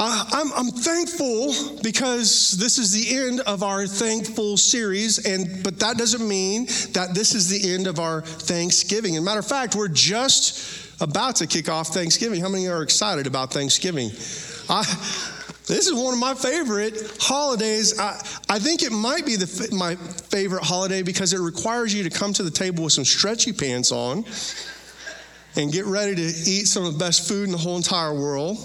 I'm, I'm thankful because this is the end of our thankful series, and but that doesn't mean that this is the end of our Thanksgiving. As a matter of fact, we're just about to kick off Thanksgiving. How many are excited about Thanksgiving? I, this is one of my favorite holidays. I, I think it might be the, my favorite holiday because it requires you to come to the table with some stretchy pants on and get ready to eat some of the best food in the whole entire world.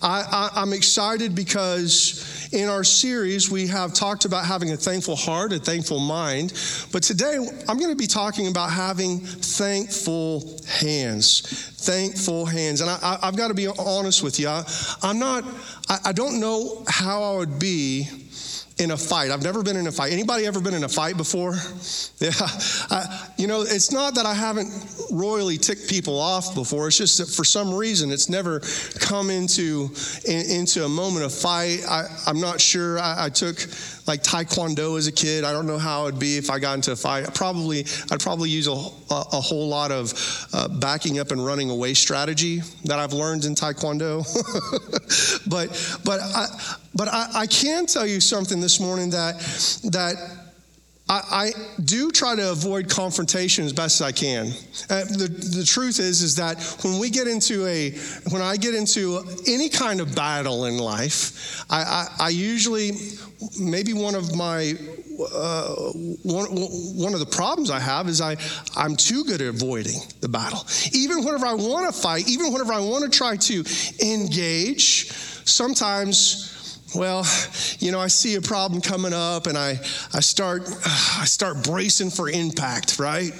I, I, am excited because in our series, we have talked about having a thankful heart, a thankful mind. But today, I'm going to be talking about having thankful hands. Thankful hands. And I, have got to be honest with you. I, am not, I, I don't know how I would be in a fight. I've never been in a fight. Anybody ever been in a fight before? Yeah. I, you know, it's not that I haven't royally ticked people off before. It's just that for some reason it's never come into in, into a moment of fight. I, am not sure. I, I, took like Taekwondo as a kid. I don't know how it'd be if I got into a fight. probably I'd probably use a, a, whole lot of uh, backing up and running away strategy that I've learned in Taekwondo. but but I, but I, I can tell you something this morning that that I, I, do try to avoid confrontation as best as I can. Uh, the, the truth is, is that when we get into a, when I get into any kind of battle in life, I, I, I usually, maybe one of my, uh, one, one of the problems I have is I, I'm too good at avoiding the battle. Even whenever I want to fight, even whenever I want to try to engage, sometimes well, you know, I see a problem coming up and I, I start I start bracing for impact, right?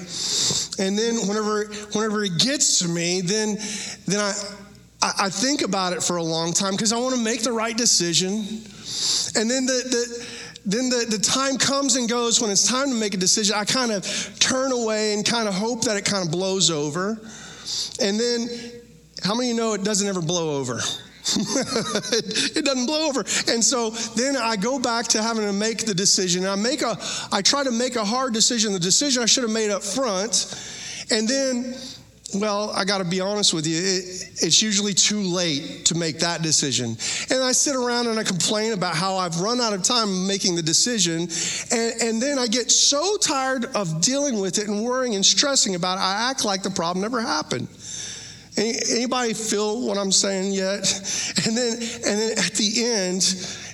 And then whenever whenever it gets to me, then then I I, think about it for a long time because I want to make the right decision. And then the, the then the, the time comes and goes when it's time to make a decision. I kind of turn away and kind of hope that it kind of blows over. And then, how many you know it doesn't ever blow over? it, doesn't blow over. And so then I go back to having to make the decision. I make a, I try to make a hard decision, the decision I should have made up front. And then, well, I got to be honest with you, it, it's usually too late to make that decision. And I sit around and I complain about how I've run out of time making the decision. And, and then I get so tired of dealing with it and worrying and stressing about it, I act like the problem never happened. Anybody feel what I'm saying yet? And then, and then at the end,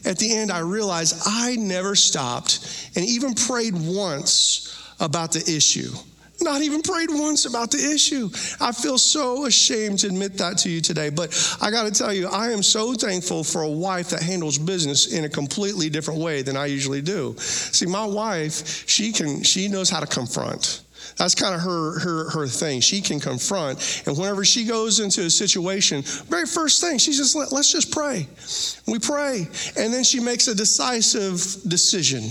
at the end, I realized I never stopped and even prayed once about the issue. Not even prayed once about the issue. I feel so ashamed to admit that to you today, but I got to tell you, I am so thankful for a wife that handles business in a completely different way than I usually do. See, my wife, she can, she knows how to confront. That's kind of her, her, her thing. She can confront. And whenever she goes into a situation, very first thing, she's just, let, let's just pray. We pray. And then she makes a decisive decision.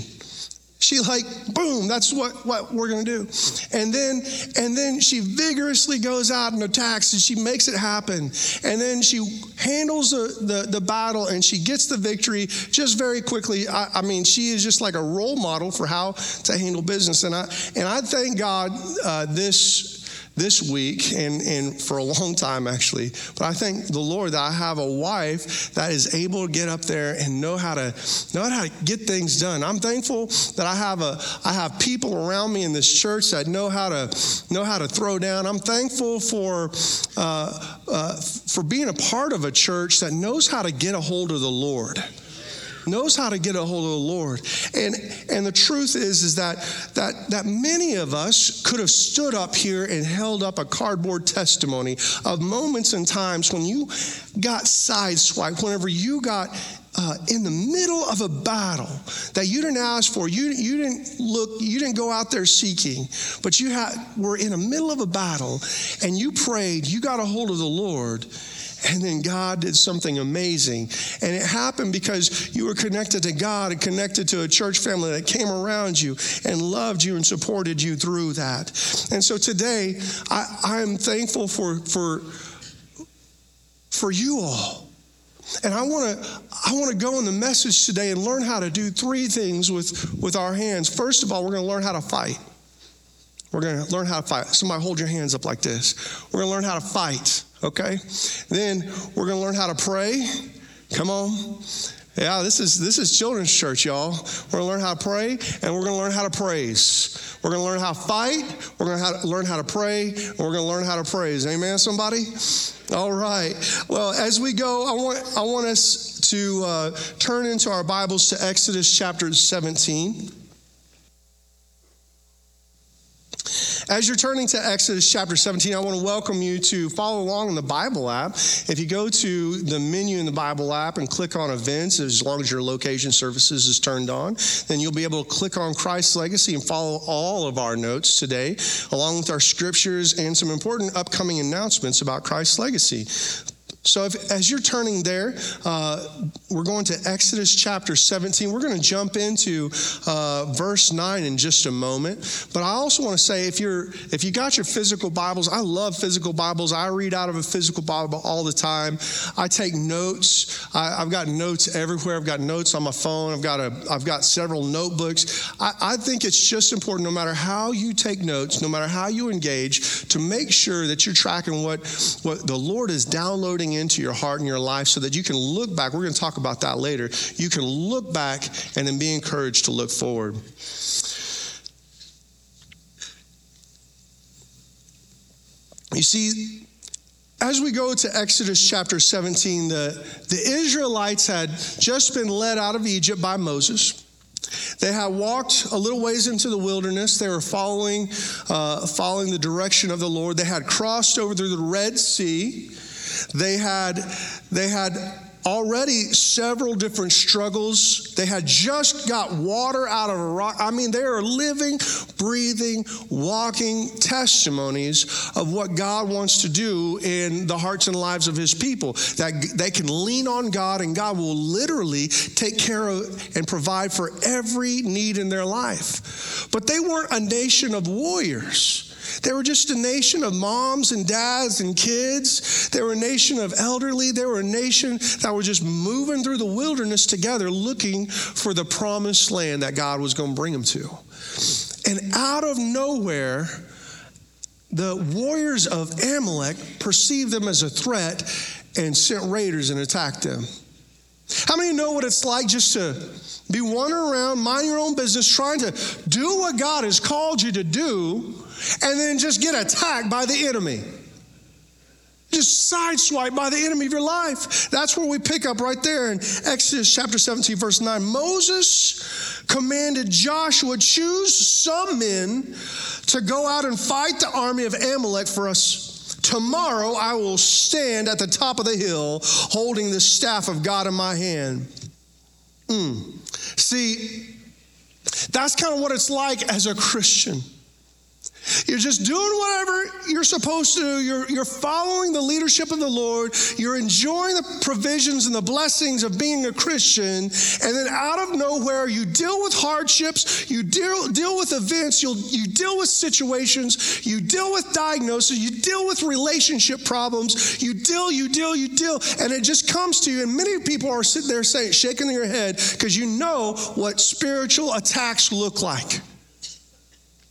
She like, boom, that's what, what we're gonna do. And then and then she vigorously goes out and attacks and she makes it happen. And then she handles the, the, the battle and she gets the victory just very quickly. I, I, mean, she is just like a role model for how to handle business. And I and I thank God uh, this this week and, and for a long time actually. But I thank the Lord that I have a wife that is able to get up there and know how to know how to get things done. I'm thankful that I have a I have people around me in this church that know how to know how to throw down. I'm thankful for uh, uh, for being a part of a church that knows how to get a hold of the Lord knows how to get a hold of the Lord. And and the truth is is that that that many of us could have stood up here and held up a cardboard testimony of moments and times when you got sideswiped, whenever you got uh, in the middle of a battle that you didn't ask for, you, you didn't look, you didn't go out there seeking, but you were in the middle of a battle and you prayed, you got a hold of the Lord, and then God did something amazing. And it happened because you were connected to God and connected to a church family that came around you and loved you and supported you through that. And so today, I, am thankful for, for, for you all. And I want to I want to go in the message today and learn how to do three things with, with our hands. First of all, we're going to learn how to fight. We're going to learn how to fight. Somebody hold your hands up like this. We're going to learn how to fight okay? Then we're going to learn how to pray. Come on. Yeah, this is this is children's church, y'all. We're gonna learn how to pray, and we're gonna learn how to praise. We're gonna learn how to fight. We're gonna learn how to pray, and we're gonna learn how to praise. Amen. Somebody. All right. Well, as we go, I want I want us to uh, turn into our Bibles to Exodus chapter 17. As you're turning to Exodus chapter 17, I want to welcome you to follow along in the Bible app. If you go to the menu in the Bible app and click on events, as long as your location services is turned on, then you'll be able to click on Christ's legacy and follow all of our notes today, along with our scriptures and some important upcoming announcements about Christ's legacy. So, if, as you're turning there, uh, we're going to Exodus chapter 17. We're going to jump into uh, verse 9 in just a moment. But I also want to say, if you're if you got your physical Bibles, I love physical Bibles. I read out of a physical Bible all the time. I take notes. I, have got notes everywhere. I've got notes on my phone. I've got a I've got several notebooks. I, I think it's just important, no matter how you take notes, no matter how you engage, to make sure that you're tracking what what the Lord is downloading into your heart and your life so that you can look back. We're going to talk about that later. You can look back and then be encouraged to look forward. You see, as we go to Exodus chapter 17, the, the Israelites had just been led out of Egypt by Moses. They had walked a little ways into the wilderness. They were following, uh, following the direction of the Lord. They had crossed over through the Red Sea. They had, they had already several different struggles. They had just got water out of a rock. I mean, they are living, breathing, walking testimonies of what God wants to do in the hearts and lives of his people. That they can lean on God and God will literally take care of and provide for every need in their life. But they weren't a nation of warriors. They were just a nation of moms and dads and kids. They were a nation of elderly. They were a nation that were just moving through the wilderness together looking for the promised land that God was going to bring them to. And out of nowhere, the warriors of Amalek perceived them as a threat and sent raiders and attacked them. How many know what it's like just to be wandering around, mind your own business, trying to do what God has called you to do, and then just get attacked by the enemy. Just sideswiped by the enemy of your life. That's where we pick up right there in Exodus chapter 17, verse 9. Moses commanded Joshua, choose some men to go out and fight the army of Amalek for us. Tomorrow I will stand at the top of the hill holding the staff of God in my hand. Mm. See, that's kind of what it's like as a Christian. You're just doing whatever you're supposed to do. You're, you're following the leadership of the Lord. You're enjoying the provisions and the blessings of being a Christian. And then out of nowhere, you deal with hardships, you deal, deal with events, you you deal with situations, you deal with diagnosis, you deal with relationship problems, you deal, you deal, you deal. And it just comes to you. And many people are sitting there saying, shaking their head because you know what spiritual attacks look like.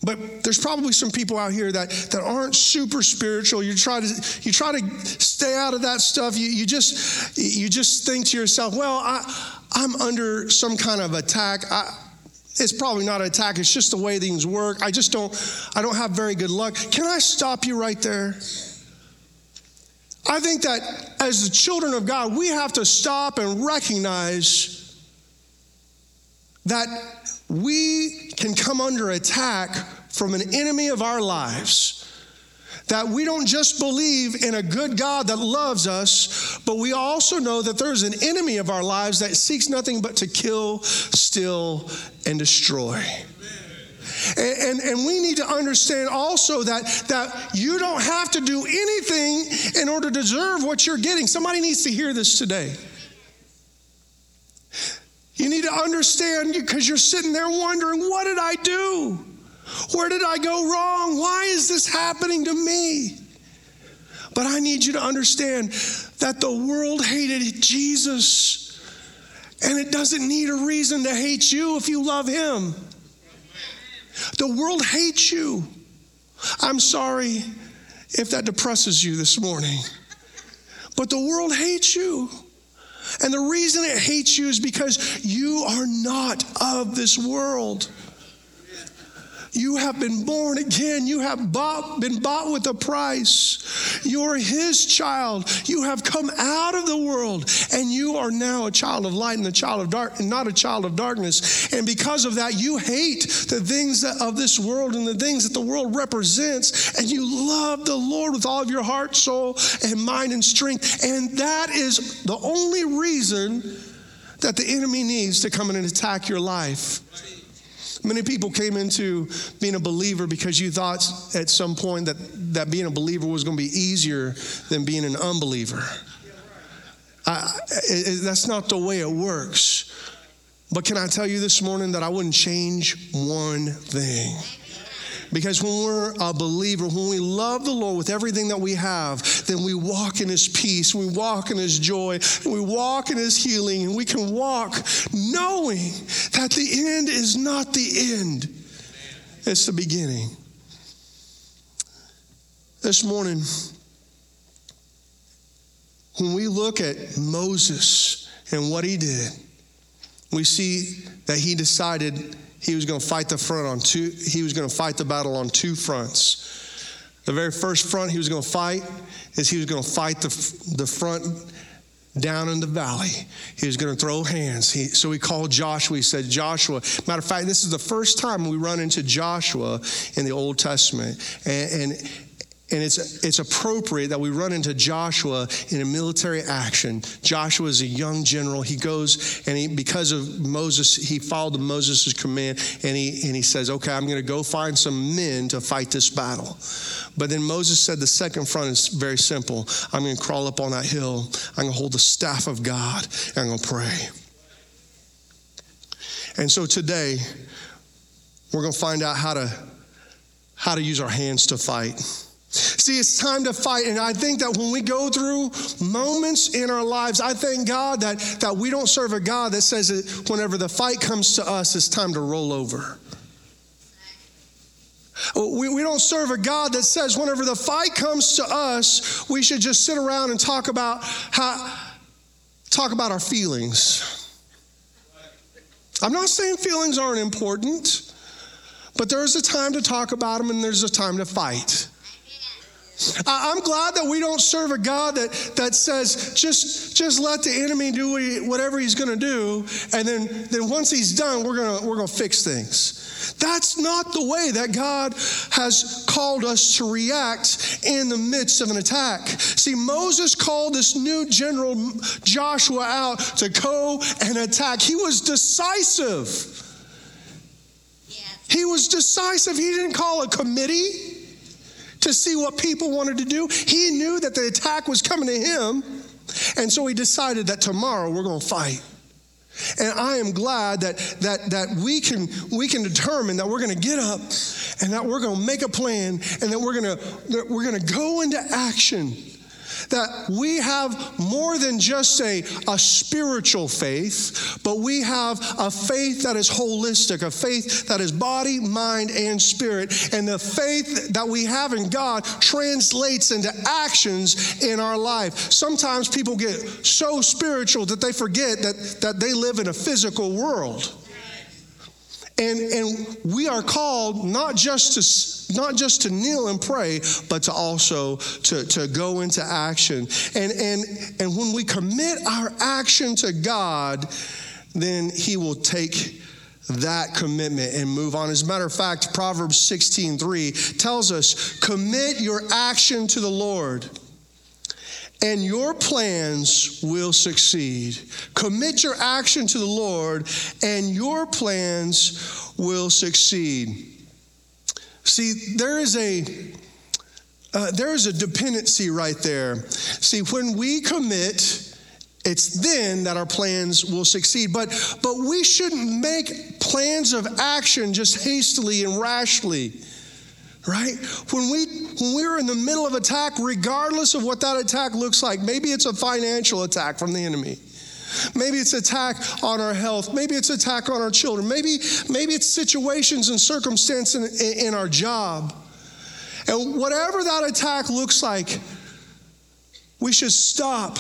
But there's probably some people out here that, that aren't super spiritual. You try to you try to stay out of that stuff. You, you just you just think to yourself, well, I, I'm under some kind of attack. I, it's probably not an attack. It's just the way things work. I just don't I don't have very good luck. Can I stop you right there? I think that as the children of God, we have to stop and recognize that we can come under attack from an enemy of our lives. That we don't just believe in a good God that loves us, but we also know that there's an enemy of our lives that seeks nothing but to kill, steal, and destroy. And, and, and, we need to understand also that, that you don't have to do anything in order to deserve what you're getting. Somebody needs to hear this today. You need to understand because you're sitting there wondering, what did I do? Where did I go wrong? Why is this happening to me? But I need you to understand that the world hated Jesus, and it doesn't need a reason to hate you if you love Him. The world hates you. I'm sorry if that depresses you this morning, but the world hates you. And the reason it hates you is because you are not of this world. You have been born again. You have bought, been bought with a price. You're his child. You have come out of the world and you are now a child of light and a child of dark and not a child of darkness. And because of that, you hate the things of this world and the things that the world represents. And you love the Lord with all of your heart, soul, and mind and strength. And that is the only reason that the enemy needs to come in and attack your life. Many people came into being a believer because you thought at some point that, that being a believer was going to be easier than being an unbeliever. I, that's not the way it works. But can I tell you this morning that I wouldn't change one thing? Because when we're a believer, when we love the Lord with everything that we have, then we walk in His peace, we walk in His joy, we walk in His healing, and we can walk knowing that the end is not the end, it's the beginning. This morning, when we look at Moses and what he did, we see that he decided he was going to fight the front on two he was going to fight the battle on two fronts. The very first front he was going to fight is he was going to fight the, the front down in the valley. He was going to throw hands. He, so he called joshua. He said joshua. Matter of fact this is the first time we run into joshua in the old testament. And, and and it's, it's appropriate that we run into Joshua in a military action. Joshua is a young general. He goes and he, because of Moses, he followed Moses' command and he, and he says, Okay, I'm going to go find some men to fight this battle. But then Moses said, The second front is very simple. I'm going to crawl up on that hill. I'm going to hold the staff of God and I'm going to pray. And so today, we're going to find out how to, how to use our hands to fight. See, it's time to fight. And I think that when we go through moments in our lives, I thank God that, that we don't serve a God that says that whenever the fight comes to us, it's time to roll over. We, we don't serve a God that says whenever the fight comes to us, we should just sit around and talk about how talk about our feelings. I'm not saying feelings aren't important, but there's a time to talk about them and there's a time to fight. I'm glad that we don't serve a God that, that says, just, just let the enemy do whatever he's going to do, and then, then once he's done, we're going we're going to fix things. That's not the way that God has called us to react in the midst of an attack. See, Moses called this new general Joshua out to go and attack. He was decisive. He was decisive. He didn't call a committee to see what people wanted to do. He knew that the attack was coming to him, and so he decided that tomorrow we're going to fight. And I am glad that, that, that we, can, we can determine that we're going to get up and that we're going to make a plan and that we're going to, we're going to go into action that we have more than just a, a spiritual faith, but we have a faith that is holistic, a faith that is body, mind, and spirit. And the faith that we have in God translates into actions in our life. Sometimes people get so spiritual that they forget that, that they live in a physical world. And, and we are called not just to not just to kneel and pray, but to also to, to go into action. And, and, and when we commit our action to God, then He will take that commitment and move on. As a matter of fact, Proverbs 16:3 tells us, commit your action to the Lord and your plans will succeed. Commit your action to the Lord, and your plans will succeed. See, there is a uh, there is a dependency right there. See, when we commit, it's then that our plans will succeed. But but we shouldn't make plans of action just hastily and rashly right? When we when we're in the middle of attack regardless of what that attack looks like maybe it's a financial attack from the enemy. Maybe it's attack on our health. Maybe it's attack on our children. Maybe maybe it's situations and circumstances in, in our job. And whatever that attack looks like we should stop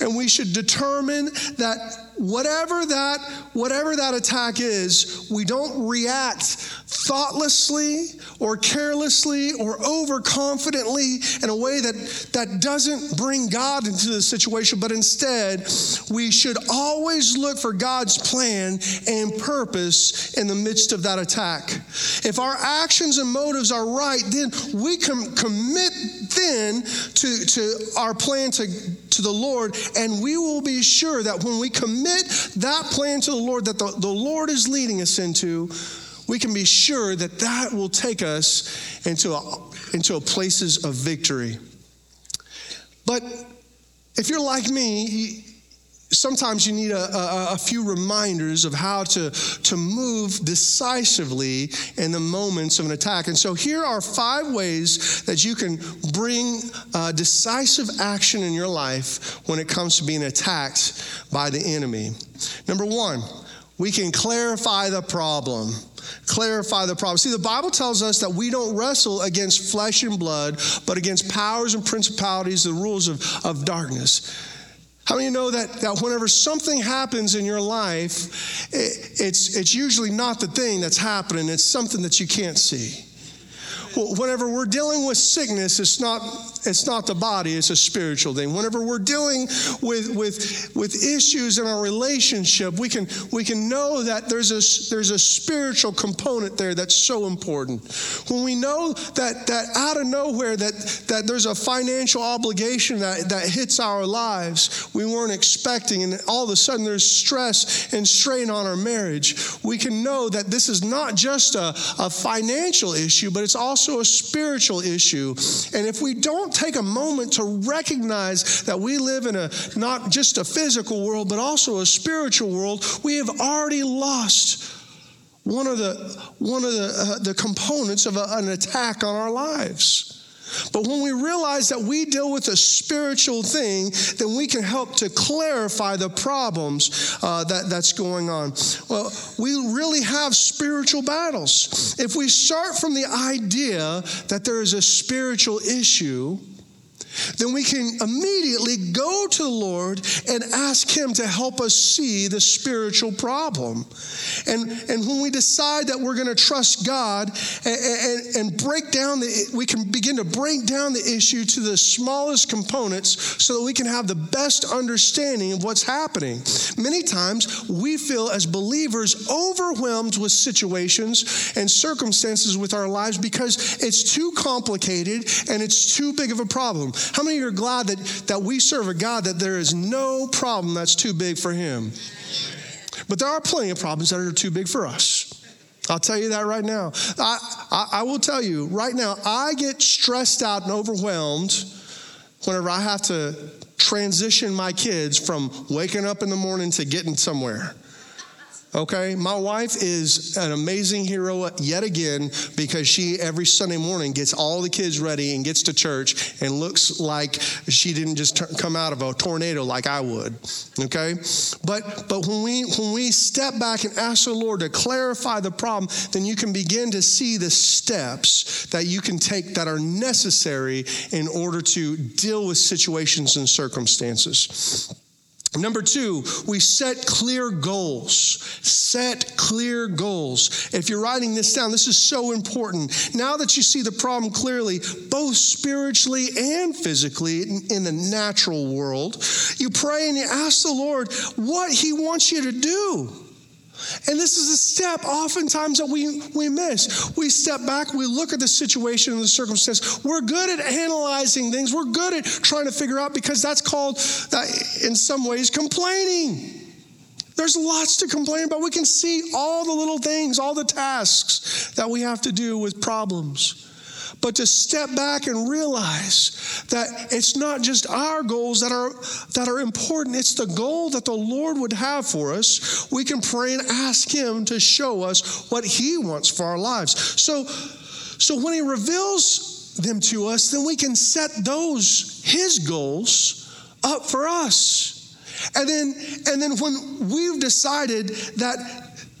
and we should determine that whatever that whatever that attack is we don't react thoughtlessly or carelessly or overconfidently in a way that that doesn't bring god into the situation but instead we should always look for god's plan and purpose in the midst of that attack. If our actions and motives are right then we can commit then to, to our plan to, to the lord and we will be sure that when we commit that plan to the Lord that the, the Lord is leading us into, we can be sure that that will take us into, a, into places of victory. But if you're like me, sometimes you need a, a, a, few reminders of how to, to move decisively in the moments of an attack. And so here are five ways that you can bring uh, decisive action in your life when it comes to being attacked by the enemy. Number one, we can clarify the problem. Clarify the problem. See, the Bible tells us that we don't wrestle against flesh and blood, but against powers and principalities, the rules of, of darkness. How many know that, that whenever something happens in your life, it, it's, it's usually not the thing that's happening, it's something that you can't see. Whenever we're dealing with sickness, it's not it's not the body, it's a spiritual thing. Whenever we're dealing with, with, with issues in our relationship, we can, we can know that there's a, there's a spiritual component there that's so important. When we know that, that out of nowhere that, that there's a financial obligation that, that hits our lives we weren't expecting, and all of a sudden there's stress and strain on our marriage, we can know that this is not just a, a financial issue, but it's also a spiritual issue. And if we don't don't take a moment to recognize that we live in a not just a physical world, but also a spiritual world, we have already lost one of the, one of the, uh, the components of a, an attack on our lives. But when we realize that we deal with a spiritual thing, then we can help to clarify the problems uh, that, that's going on. Well, we really have spiritual battles. If we start from the idea that there is a spiritual issue, then we can immediately go to the Lord and ask Him to help us see the spiritual problem. And, and when we decide that we're going to trust God and, and, and break down the, we can begin to break down the issue to the smallest components so that we can have the best understanding of what's happening. Many times we feel as believers overwhelmed with situations and circumstances with our lives because it's too complicated and it's too big of a problem. How many of you are glad that, that we serve a God that there is no problem that's too big for him? But there are plenty of problems that are too big for us. I'll tell you that right now. I, I, I will tell you right now, I get stressed out and overwhelmed whenever I have to transition my kids from waking up in the morning to getting somewhere. Okay, my wife is an amazing hero yet again because she every Sunday morning gets all the kids ready and gets to church and looks like she didn't just t- come out of a tornado like I would. Okay, but but when we when we step back and ask the Lord to clarify the problem, then you can begin to see the steps that you can take that are necessary in order to deal with situations and circumstances. Number two, we set clear goals. Set clear goals. If you're writing this down, this is so important. Now that you see the problem clearly, both spiritually and physically in, the natural world, you pray and you ask the Lord what He wants you to do. And this is a step oftentimes that we, we miss. We step back, we look at the situation and the circumstance. We're good at analyzing things, we're good at trying to figure out because that's called, that, in some ways, complaining. There's lots to complain about. We can see all the little things, all the tasks that we have to do with problems but to step back and realize that it's not just our goals that are that are important it's the goal that the lord would have for us. We can pray and ask him to show us what he wants for our lives. So so when he reveals them to us then we can set those his goals up for us. And then and then when we've decided that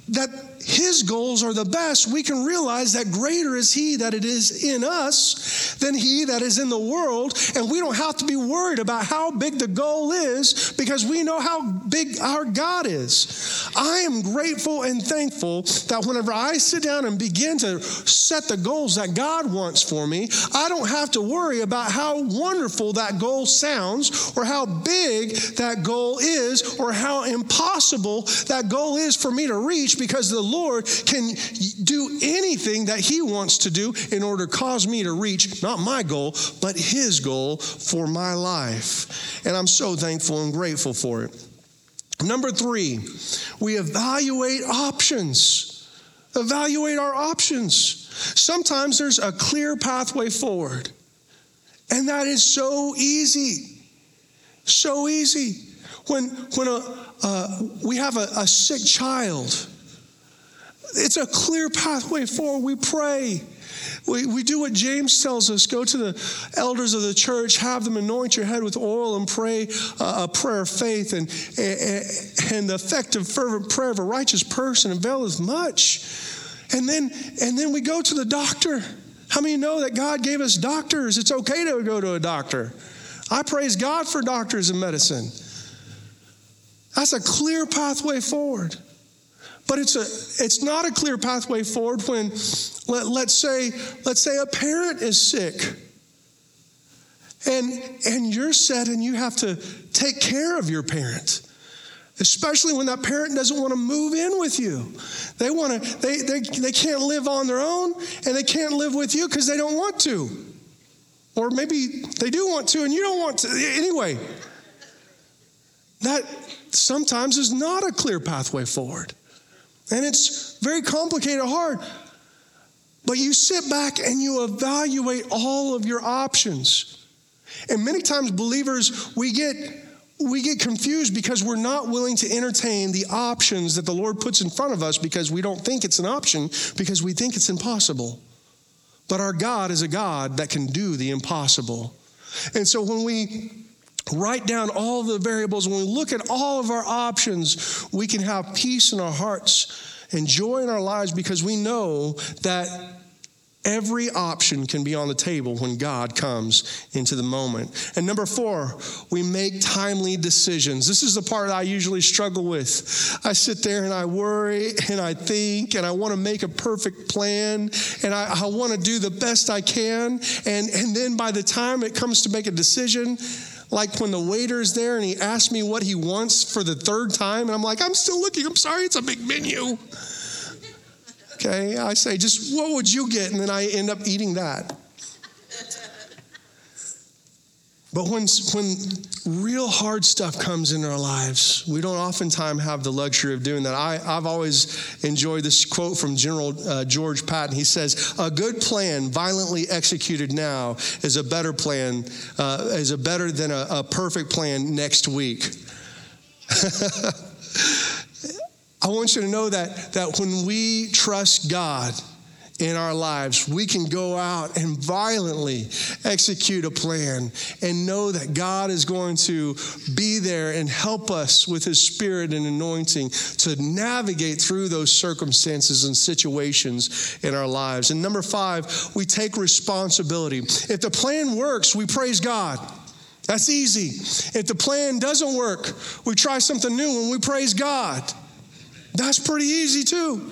that his goals are the best, we can realize that greater is he that it is in us than he that is in the world. And we don't have to be worried about how big the goal is because we know how big our God is. I am grateful and thankful that whenever I sit down and begin to set the goals that God wants for me, I don't have to worry about how wonderful that goal sounds or how big that goal is or how impossible that goal is for me to reach because the Lord can do anything that He wants to do in order to cause me to reach not my goal, but His goal for my life. And I'm so thankful and grateful for it. Number three, we evaluate options. Evaluate our options. Sometimes there's a clear pathway forward, and that is so easy. So easy. When, when a, uh, we have a, a sick child, it's a clear pathway forward. We pray. We, we do what James tells us go to the elders of the church, have them anoint your head with oil, and pray a prayer of faith. And, and, and the effective, fervent prayer of a righteous person availeth much. And then, and then we go to the doctor. How many know that God gave us doctors? It's okay to go to a doctor. I praise God for doctors and medicine. That's a clear pathway forward. But it's a it's not a clear pathway forward when let, let's say let's say a parent is sick. And and you're set and you have to take care of your parent. Especially when that parent doesn't want to move in with you. They want to, they, they, they can't live on their own and they can't live with you because they don't want to. Or maybe they do want to and you don't want to. Anyway, that sometimes is not a clear pathway forward. And it's very complicated, hard. But you sit back and you evaluate all of your options. And many times, believers, we get we get confused because we're not willing to entertain the options that the Lord puts in front of us because we don't think it's an option because we think it's impossible. But our God is a God that can do the impossible. And so when we write down all the variables, when we look at all of our options, we can have peace in our hearts and joy in our lives because we know that Every option can be on the table when God comes into the moment. And number four, we make timely decisions. This is the part I usually struggle with. I sit there and I worry and I think and I want to make a perfect plan and I, I want to do the best I can. And, and then by the time it comes to make a decision, like when the waiter's there and he asks me what he wants for the third time, and I'm like, I'm still looking, I'm sorry, it's a big menu. Okay, I say, just what would you get? And then I end up eating that. But when, when real hard stuff comes in our lives, we don't oftentimes have the luxury of doing that. I, I've always enjoyed this quote from General uh, George Patton. He says, A good plan violently executed now is a better plan, uh, is a better than a, a perfect plan next week. I want you to know that, that when we trust God in our lives, we can go out and violently execute a plan and know that God is going to be there and help us with His Spirit and anointing to navigate through those circumstances and situations in our lives. And number five, we take responsibility. If the plan works, we praise God. That's easy. If the plan doesn't work, we try something new and we praise God. That's pretty easy too.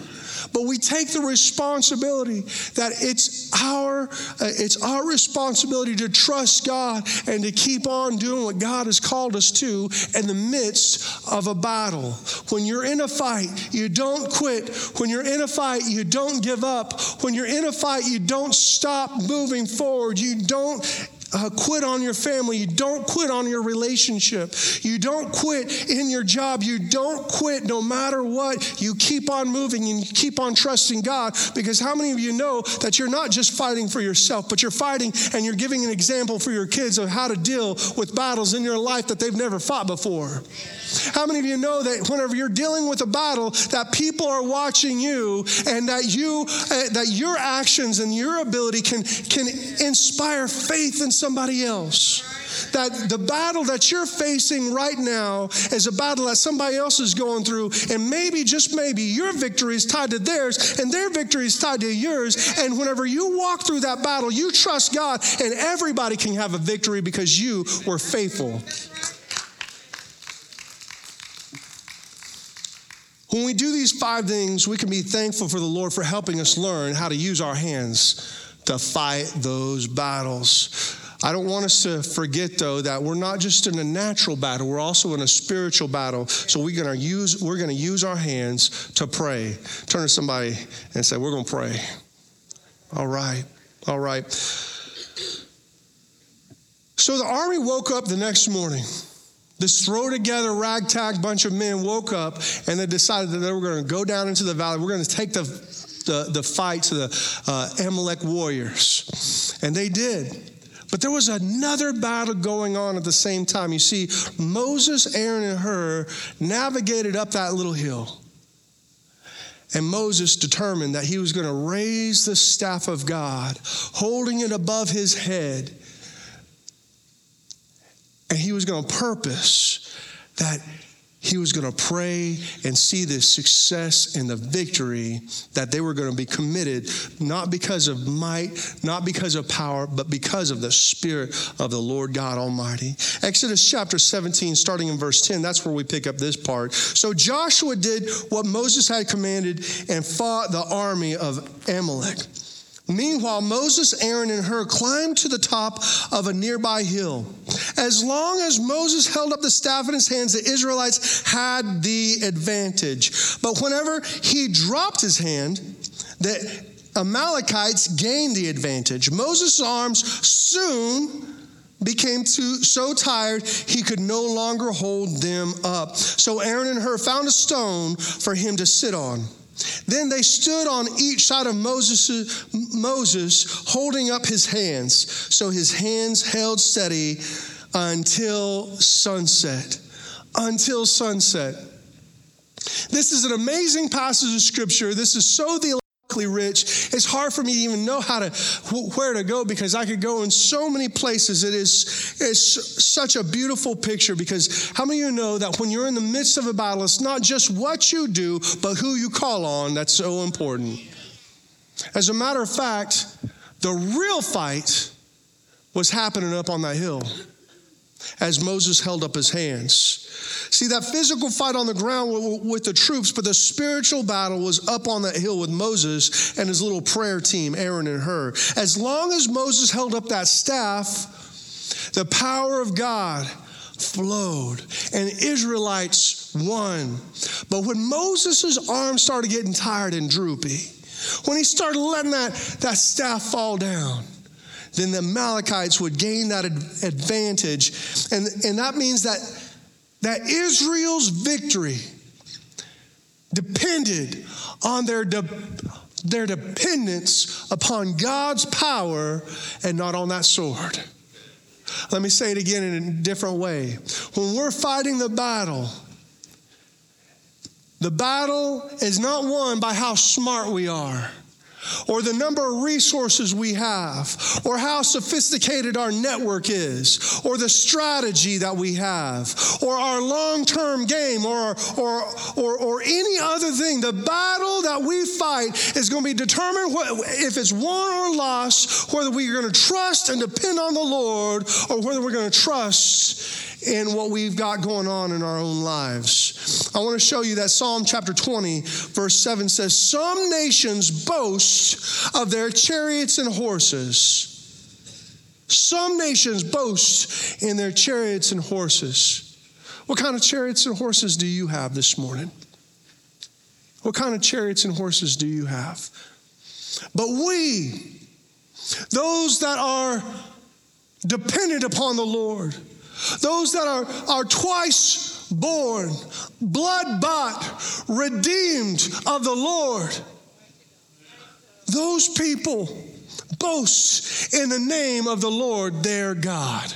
But we take the responsibility that it's our uh, it's our responsibility to trust God and to keep on doing what God has called us to in the midst of a battle. When you're in a fight, you don't quit. When you're in a fight, you don't give up. When you're in a fight, you don't stop moving forward. You don't uh, quit on your family. You don't quit on your relationship. You don't quit in your job. You don't quit no matter what. You keep on moving and you keep on trusting God because how many of you know that you're not just fighting for yourself, but you're fighting and you're giving an example for your kids of how to deal with battles in your life that they've never fought before? How many of you know that whenever you're dealing with a battle, that people are watching you, and that you, uh, that your actions and your ability can can inspire faith and somebody else. That the battle that you're facing right now is a battle that somebody else is going through, and maybe, just maybe, your victory is tied to theirs, and their victory is tied to yours. And whenever you walk through that battle, you trust God, and everybody can have a victory because you were faithful. When we do these five things, we can be thankful for the Lord for helping us learn how to use our hands to fight those battles. I don't want us to forget though that we're not just in a natural battle, we're also in a spiritual battle. So we're gonna use we're gonna use our hands to pray. Turn to somebody and say, We're gonna pray. All right, all right. So the army woke up the next morning. This throw together ragtag bunch of men woke up and they decided that they were going to go down into the valley. We're going to take the, the, the fight to the uh, Amalek warriors. And they did. But there was another battle going on at the same time. You see, Moses, Aaron, and Hur navigated up that little hill. And Moses determined that he was going to raise the staff of God, holding it above his head and he was going to purpose that he was going to pray and see the success and the victory that they were going to be committed, not because of might, not because of power, but because of the Spirit of the Lord God Almighty. Exodus chapter 17, starting in verse 10, that's where we pick up this part. So Joshua did what Moses had commanded and fought the army of Amalek. Meanwhile, Moses, Aaron, and Hur climbed to the top of a nearby hill. As long as Moses held up the staff in his hands, the Israelites had the advantage. But whenever he dropped his hand, the Amalekites gained the advantage. Moses' arms soon became too, so tired he could no longer hold them up. So Aaron and Hur found a stone for him to sit on. Then they stood on each side of Moses, Moses, holding up his hands. So his hands held steady until sunset. Until sunset. This is an amazing passage of scripture. This is so the rich. It's hard for me to even know how to where to go because I could go in so many places. It is it's such a beautiful picture because how many of you know that when you're in the midst of a battle, it's not just what you do, but who you call on that's so important. As a matter of fact, the real fight was happening up on that hill as Moses held up his hands. See, that physical fight on the ground with the troops, but the spiritual battle was up on that hill with Moses and his little prayer team, Aaron and Hur. As long as Moses held up that staff, the power of God flowed and Israelites won. But when Moses' arms started getting tired and droopy, when he started letting that, that staff fall down, then the Amalekites would gain that advantage. And, and that means that that Israel's victory depended on their, de- their dependence upon God's power and not on that sword. Let me say it again in a different way. When we're fighting the battle, the battle is not won by how smart we are or the number of resources we have, or how sophisticated our network is, or the strategy that we have, or our long term game, or, or, or, or any other thing. The battle that we fight is going to be determined if it's won or lost, whether we're going to trust and depend on the Lord, or whether we're going to trust in what we've got going on in our own lives. I want to show you that Psalm chapter 20, verse 7 says, Some nations boast of their chariots and horses. Some nations boast in their chariots and horses. What kind of chariots and horses do you have this morning? What kind of chariots and horses do you have? But we, those that are dependent upon the Lord, those that are, are twice born, blood bought, redeemed of the Lord. Those people boast in the name of the Lord their God.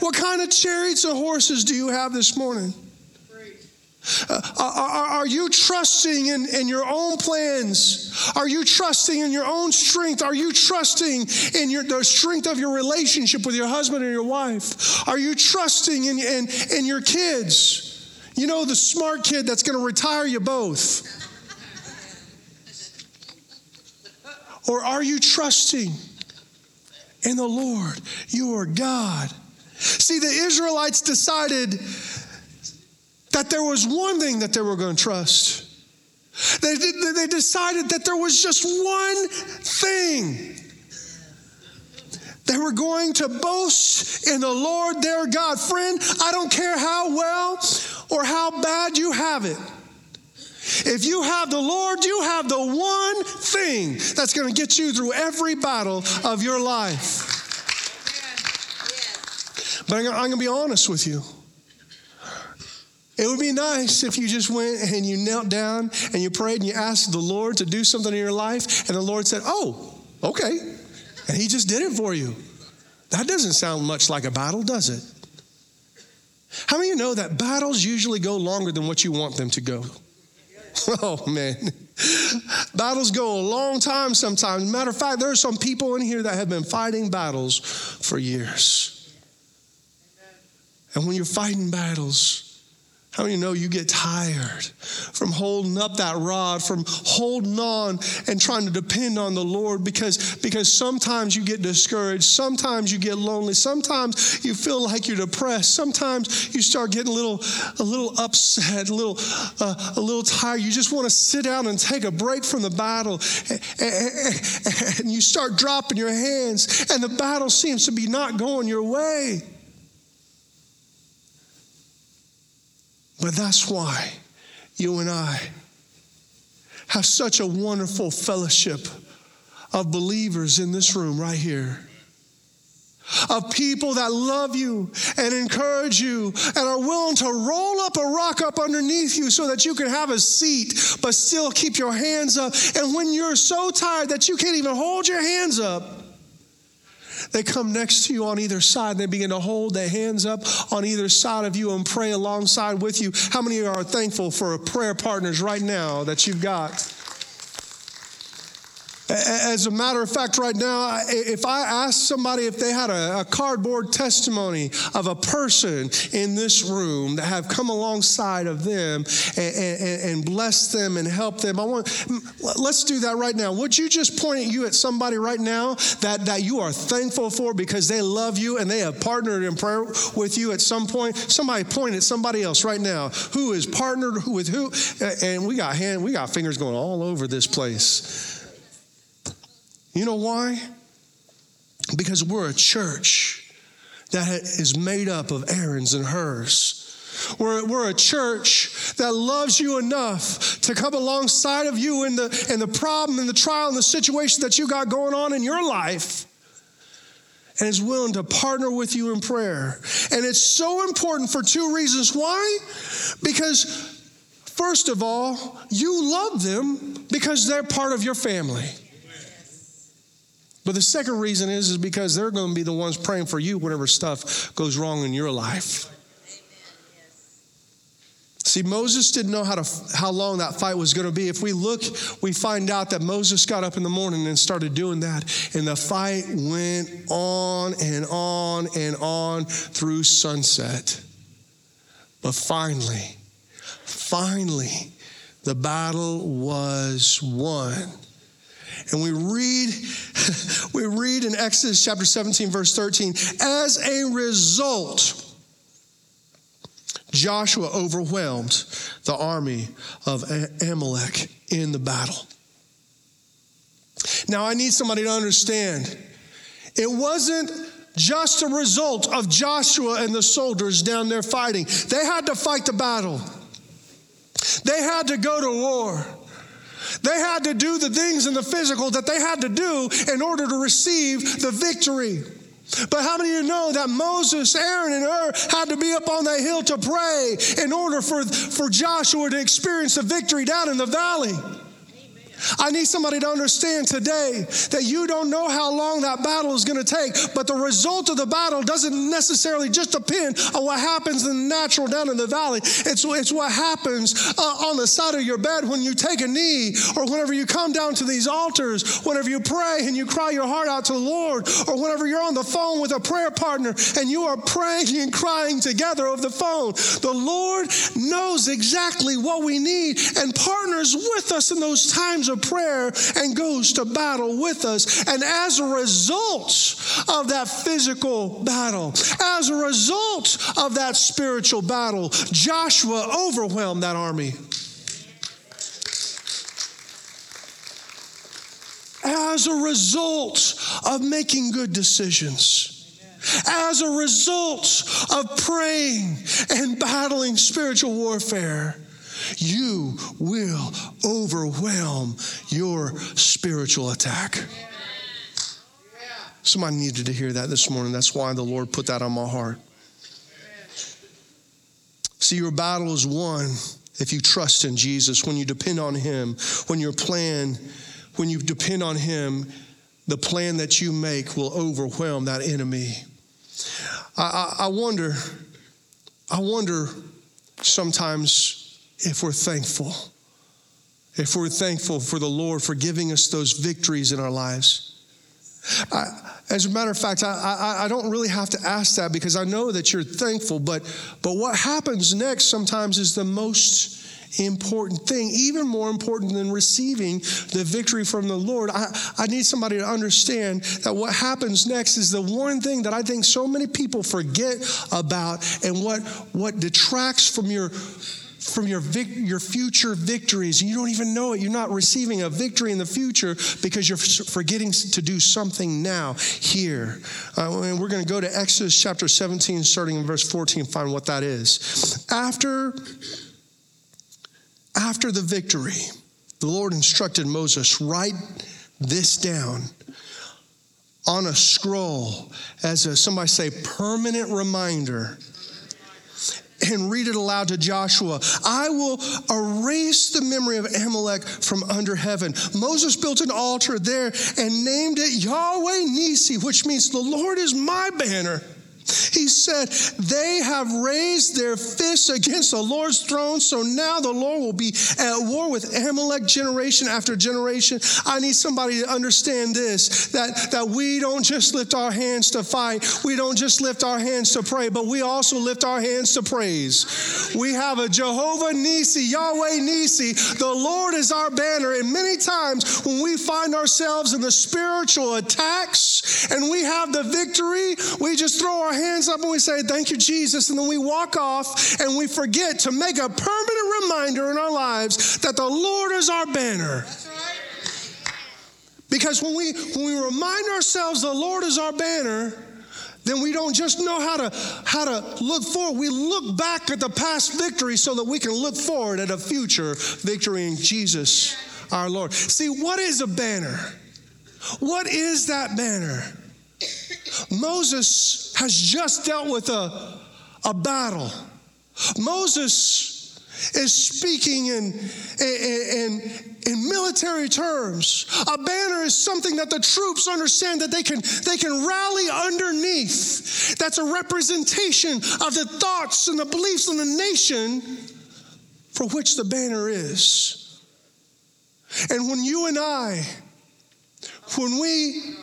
What kind of chariots and horses do you have this morning? Uh, are, are, you trusting in, in your own plans? Are you trusting in your own strength? Are you trusting in your, the strength of your relationship with your husband or your wife? Are you trusting in, in, in your kids? You know, the smart kid that's going to retire you both. Or are you trusting in the Lord, your God? See, the Israelites decided that there was one thing that they were going to trust. They, they decided that there was just one thing. They were going to boast in the Lord their God. Friend, I don't care how well or how bad you have it. If you have the Lord, you have the one thing that's going to get you through every battle of your life. But I'm going to be honest with you. It would be nice if you just went and you knelt down and you prayed and you asked the Lord to do something in your life, and the Lord said, Oh, okay. And He just did it for you. That doesn't sound much like a battle, does it? How many of you know that battles usually go longer than what you want them to go? Oh, man. Battles go a long time sometimes. Matter of fact, there are some people in here that have been fighting battles for years. And when you're fighting battles, how many know you get tired from holding up that rod, from holding on and trying to depend on the Lord because, because sometimes you get discouraged, sometimes you get lonely, sometimes you feel like you're depressed, sometimes you start getting a little, a little upset, a little, uh, a little tired. You just want to sit down and take a break from the battle, and, and you start dropping your hands, and the battle seems to be not going your way. But that's why you and I have such a wonderful fellowship of believers in this room right here. Of people that love you and encourage you and are willing to roll up a rock up underneath you so that you can have a seat, but still keep your hands up. And when you're so tired that you can't even hold your hands up, they come next to you on either side and they begin to hold their hands up on either side of you and pray alongside with you. How many are thankful for prayer partners right now that you've got? As a matter of fact, right now, if I asked somebody if they had a, cardboard testimony of a person in this room that have come alongside of them and, and, and blessed them and helped them, I want let's do that right now. Would you just point at you at somebody right now that, that you are thankful for because they love you and they have partnered in prayer with you at some point? Somebody point at somebody else right now who is partnered with who, and we got hand, we got fingers going all over this place. You know why? Because we're a church that is made up of Aaron's and Hurs. We're, we're a church that loves you enough to come alongside of you in the, in the problem and the trial and the situation that you got going on in your life and is willing to partner with you in prayer. And it's so important for two reasons. Why? Because, first of all, you love them because they're part of your family. But the second reason is, is because they're going to be the ones praying for you whenever stuff goes wrong in your life. See, Moses didn't know how, to, how long that fight was going to be. If we look, we find out that Moses got up in the morning and started doing that, and the fight went on and on and on through sunset. But finally, finally, the battle was won. And we read, we read in Exodus chapter 17, verse 13, as a result, Joshua overwhelmed the army of Amalek in the battle. Now, I need somebody to understand it wasn't just a result of Joshua and the soldiers down there fighting, they had to fight the battle, they had to go to war. They had to do the things in the physical that they had to do in order to receive the victory. But how many of you know that Moses, Aaron, and Hur had to be up on that hill to pray in order for, for Joshua to experience the victory down in the valley? I need somebody to understand today that you don't know how long that battle is going to take, but the result of the battle doesn't necessarily just depend on what happens in the natural down in the valley. It's, it's what happens uh, on the side of your bed when you take a knee, or whenever you come down to these altars, whenever you pray and you cry your heart out to the Lord, or whenever you're on the phone with a prayer partner and you are praying and crying together over the phone. The Lord knows exactly what we need and partners with us in those times of prayer and goes to battle with us. And as a result of that physical battle, as a result of that spiritual battle, Joshua overwhelmed that army. As a result of making good decisions as a result of praying and battling spiritual warfare you will overwhelm your spiritual attack. Somebody needed to hear that this morning. That's why the Lord put that on my heart. See, your battle is won if you trust in Jesus, when you depend on Him, when your plan, when you depend on Him, the plan that you make will overwhelm that enemy. I, I, I wonder, I wonder sometimes if we're thankful. If we're thankful for the Lord for giving us those victories in our lives. I, as a matter of fact, I, I, I, don't really have to ask that because I know that you're thankful, but, but what happens next sometimes is the most important thing, even more important than receiving the victory from the Lord. I, I need somebody to understand that what happens next is the one thing that I think so many people forget about and what, what detracts from your from your, vic- your future victories. You don't even know it. You're not receiving a victory in the future because you're forgetting to do something now, here. Uh, and we're going to go to Exodus chapter 17, starting in verse 14, find what that is. After, after the victory, the Lord instructed Moses, write this down on a scroll as a, somebody say, permanent reminder and read it aloud to Joshua. I will erase the memory of Amalek from under heaven. Moses built an altar there and named it Yahweh Nissi, which means the Lord is my banner. He said, They have raised their fists against the Lord's throne, so now the Lord will be at war with Amalek generation after generation. I need somebody to understand this that, that we don't just lift our hands to fight, we don't just lift our hands to pray, but we also lift our hands to praise. We have a Jehovah Nissi, Yahweh Nissi. The Lord is our banner. And many times when we find ourselves in the spiritual attacks and we have the victory, we just throw our hands up and we say, Thank you, Jesus. And then we walk off and we forget to make a permanent reminder in our lives that the Lord is our banner. Because when we when we remind ourselves the Lord is our banner, then we don't just know how to how to look forward. We look back at the past victory so that we can look forward at a future victory in Jesus our Lord. See, what is a banner? What is that banner? Moses has just dealt with a, a battle. Moses is speaking in, in, in, military terms. A banner is something that the troops understand that they can, they can rally underneath. That's a representation of the thoughts and the beliefs of the nation for which the banner is. And when you and I, when we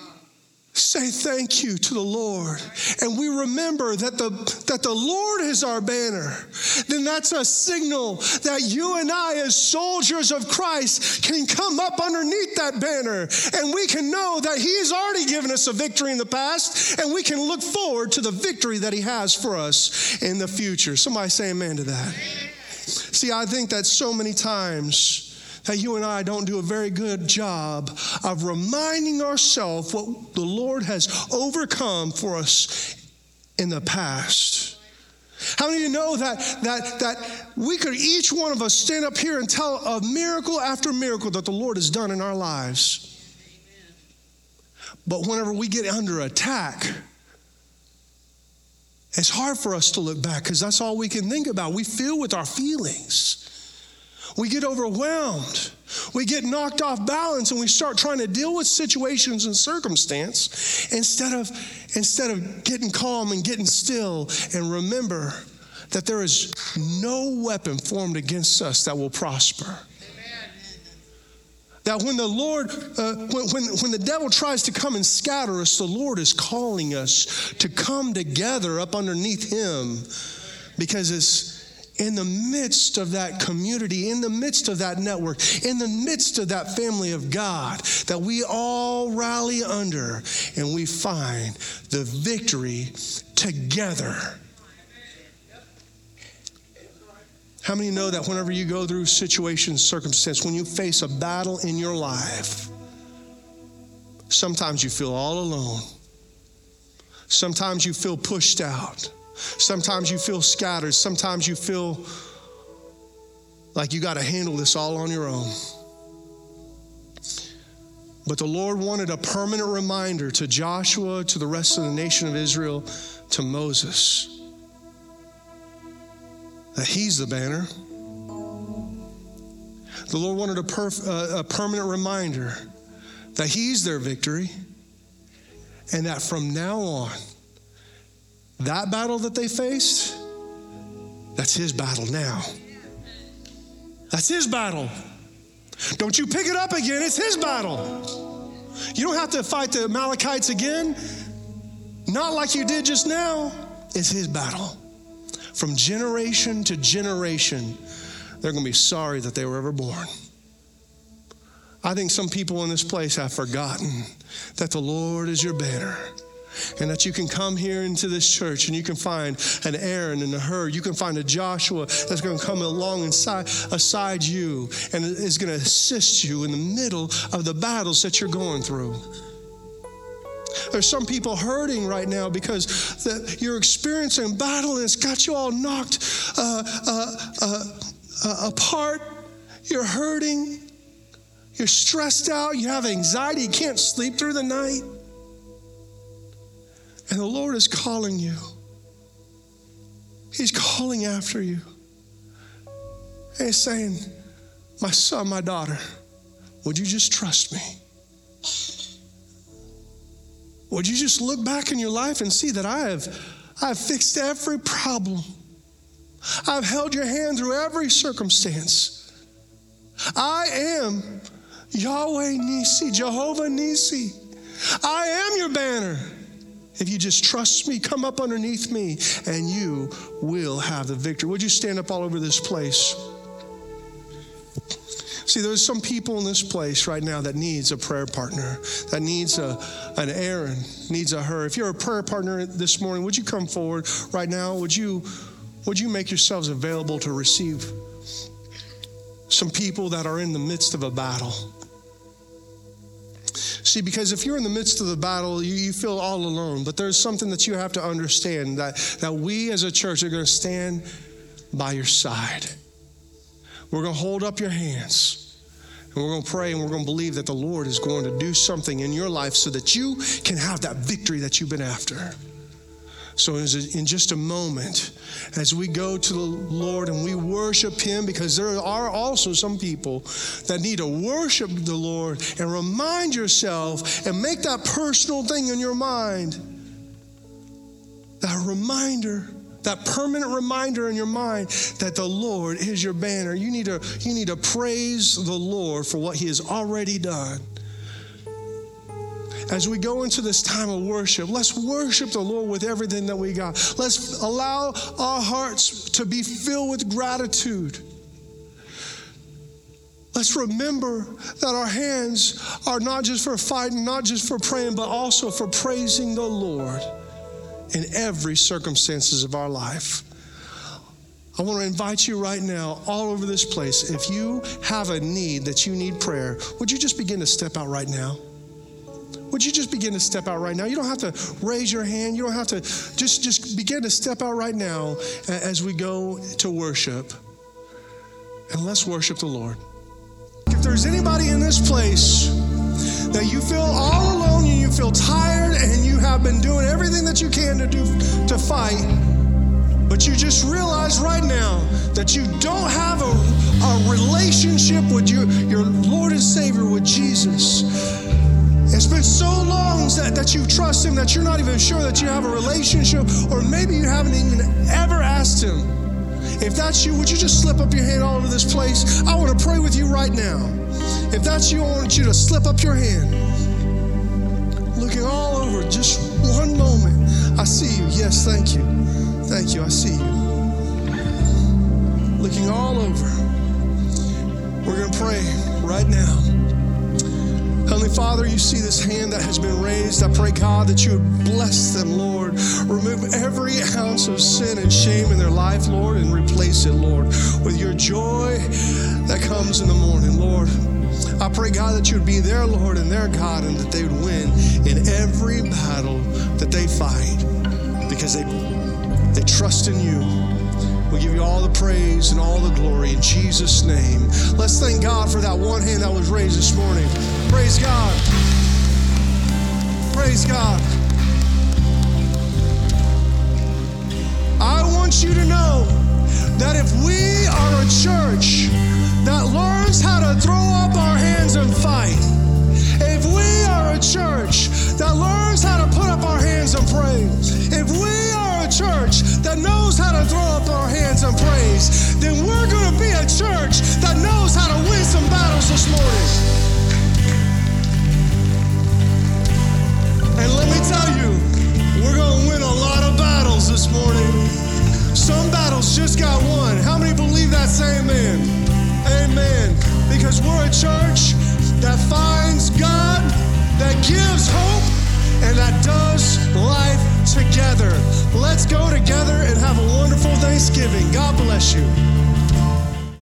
say thank you to the Lord. And we remember that the that the Lord is our banner. Then that's a signal that you and I as soldiers of Christ can come up underneath that banner. And we can know that he has already given us a victory in the past. And we can look forward to the victory that he has for us in the future. Somebody say amen to that. See I think that so many times that you and I don't do a very good job of reminding ourselves what the Lord has overcome for us in the past. How many of you know that, that, that we could, each one of us, stand up here and tell a miracle after miracle that the Lord has done in our lives? But whenever we get under attack, it's hard for us to look back because that's all we can think about. We feel with our feelings. We get overwhelmed. We get knocked off balance and we start trying to deal with situations and circumstance instead of instead of getting calm and getting still and remember that there is no weapon formed against us that will prosper. That when the Lord, uh, when, when, when the devil tries to come and scatter us, the Lord is calling us to come together up underneath Him because it's in the midst of that community, in the midst of that network, in the midst of that family of God, that we all rally under and we find the victory together. How many know that whenever you go through situations, circumstances, when you face a battle in your life, sometimes you feel all alone. Sometimes you feel pushed out. Sometimes you feel scattered. Sometimes you feel like you got to handle this all on your own. But the Lord wanted a permanent reminder to Joshua, to the rest of the nation of Israel, to Moses that He's the banner. The Lord wanted a, perf- uh, a permanent reminder that He's their victory and that from now on, that battle that they faced, that's His battle now. That's His battle. Don't you pick it up again, it's His battle. You don't have to fight the Amalekites again, not like you did just now. It's His battle from generation to generation, they're going to be sorry that they were ever born. I think some people in this place have forgotten that the Lord is your banner and that you can come here into this church and you can find an Aaron and a Hur. You can find a Joshua that's going to come along inside, aside you and is going to assist you in the middle of the battles that you're going through. There's some people hurting right now because the, you're experiencing battle and it's got you all knocked uh, uh, uh, uh, apart. You're hurting. You're stressed out. You have anxiety. You can't sleep through the night. And the Lord is calling you. He's calling after you. And He's saying, My son, my daughter, would you just trust me? Would you just look back in your life and see that I have, I have fixed every problem? I've held your hand through every circumstance. I am Yahweh Nissi, Jehovah Nissi. I am your banner. If you just trust me, come up underneath me, and you will have the victory. Would you stand up all over this place? See, there's some people in this place right now that needs a prayer partner, that needs a, an Aaron, needs a Hur. If you're a prayer partner this morning, would you come forward right now? Would you, would you make yourselves available to receive some people that are in the midst of a battle? See, because if you're in the midst of the battle, you, you feel all alone. But there's something that you have to understand that, that we as a church are going to stand by your side. We're going to hold up your hands. And we're going to pray and we're going to believe that the Lord is going to do something in your life so that you can have that victory that you've been after. So, in just a moment, as we go to the Lord and we worship Him, because there are also some people that need to worship the Lord and remind yourself and make that personal thing in your mind. That reminder that permanent reminder in your mind that the Lord is your banner. You need to, you need to praise the Lord for what He has already done. As we go into this time of worship, let's worship the Lord with everything that we got. Let's allow our hearts to be filled with gratitude. Let's remember that our hands are not just for fighting, not just for praying, but also for praising the Lord in every circumstances of our life. I want to invite you right now, all over this place, if you have a need that you need prayer, would you just begin to step out right now? Would you just begin to step out right now? You don't have to raise your hand. You don't have to just just begin to step out right now as we go to worship. And let's worship the Lord. If there's anybody in this place that you feel all alone and you feel tired and you have been doing everything that you can to do to fight, but you just realize right now that you don't have a, a relationship with your, your Lord and Savior, with Jesus. It's been so long that, that you trust Him that you're not even sure that you have a relationship, or maybe you haven't even ever asked Him. If that's you, would you just slip up your hand all over this place? I want to pray with you right now. If that's you, I want you to slip up your hand. Looking all over, just one moment. I see you. Yes, thank you. Thank you. I see you. Looking all over. We're going to pray right now. Father, you see this hand that has been raised. I pray, God, that you would bless them, Lord. Remove every ounce of sin and shame in their life, Lord, and replace it, Lord, with your joy that comes in the morning, Lord. I pray, God, that you would be their Lord and their God, and that they would win in every battle that they fight because they, they trust in you. We give you all the praise and all the glory in Jesus' name. Let's thank God for that one hand that was raised this morning. Praise God. Praise God. I want you to know that if we are a church that learns how to throw up our hands and fight, if we are a church that learns how to put up our hands and pray, if we are a church that knows how to throw up our hands and praise, then we're going to be a church that knows how to win some battles this morning. And let me tell you, we're going to win a lot of battles this morning. Some battles just got won. How many believe that? Say amen. Amen. Because we're a church that finds God, that gives hope, and that does life together. Let's go together and have a wonderful Thanksgiving. God bless you.